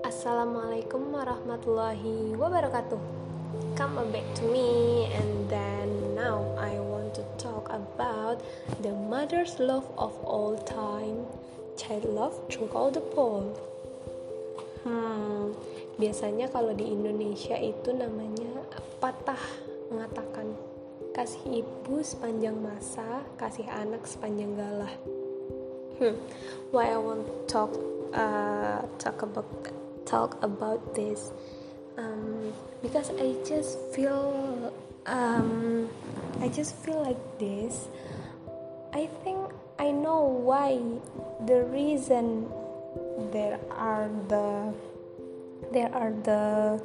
Assalamualaikum warahmatullahi wabarakatuh. Come back to me, and then now I want to talk about the mother's love of all time, child love through all the pole. Hmm, biasanya kalau di Indonesia itu namanya patah mengatakan kasih ibu sepanjang masa, kasih anak sepanjang galah. Hmm, why I want talk uh, talk about talk about this um, because I just feel um, I just feel like this. I think I know why the reason there are the there are the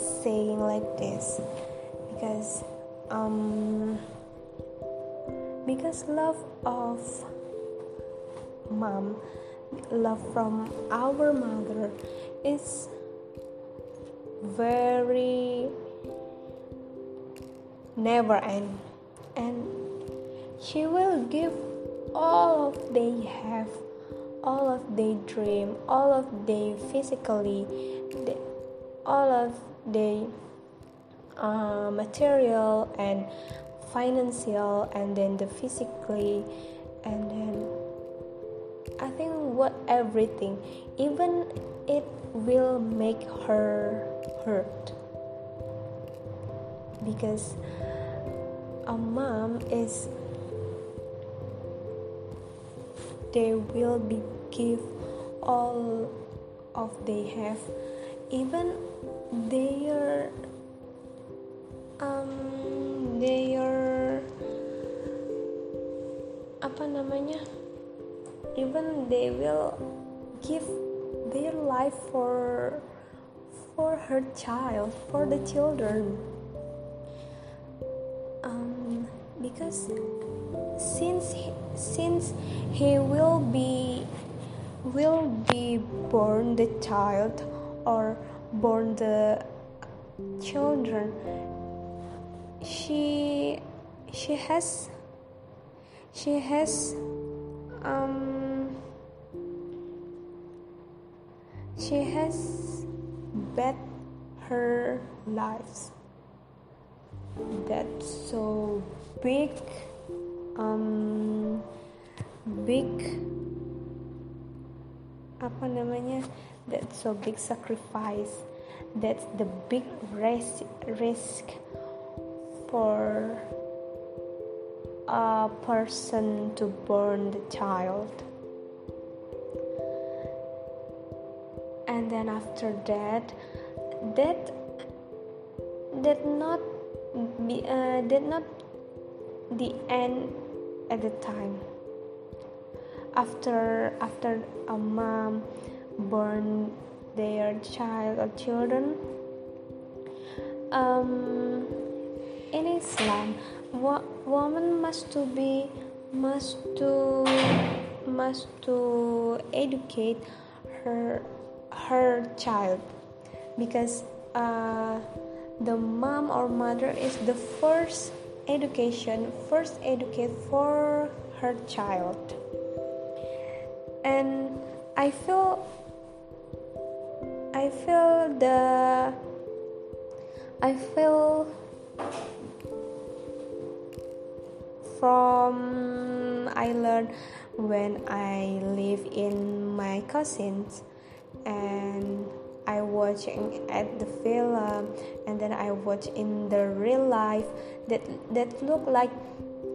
saying like this because um because love of mom love from our mother is very never end. And she will give all of they have all of they dream all of they physically all of they uh, material and financial and then the physically and then I think what everything, even it will make her hurt. Because a mom is they will be give all of they have. Even their even they will give their life for for her child for the children. Um, because since he, since he will be will be born the child or born the children she she has she has um, she has bet her lives. That's so big um, big apa namanya? That's so big sacrifice. That's the big risk risk for a person to burn the child. And then after that that did not be uh, did not the end at the time. After after a mom burn their child or children um, in islam wo- woman must to be must to must to educate her her child. Because uh, the mom or mother is the first education first educate for her child. And i feel i feel the i feel from I learned when I live in my cousins and I watching at the film and then I watch in the real life that that look like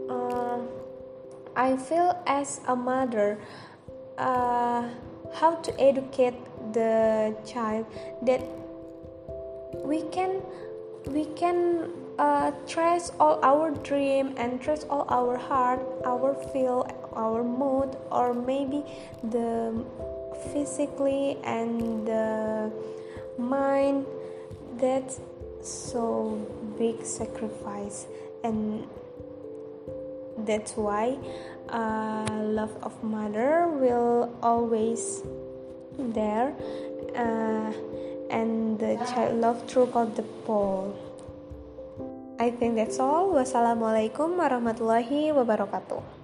uh, I feel as a mother uh, how to educate the child that we can we can uh, trace all our dream and trace all our heart our feel our mood or maybe the physically and the mind. That's so big sacrifice. And that's why uh, love of mother will always there uh, and the child love through God the pole I think that's all. Wassalamualaikum warahmatullahi wabarakatuh.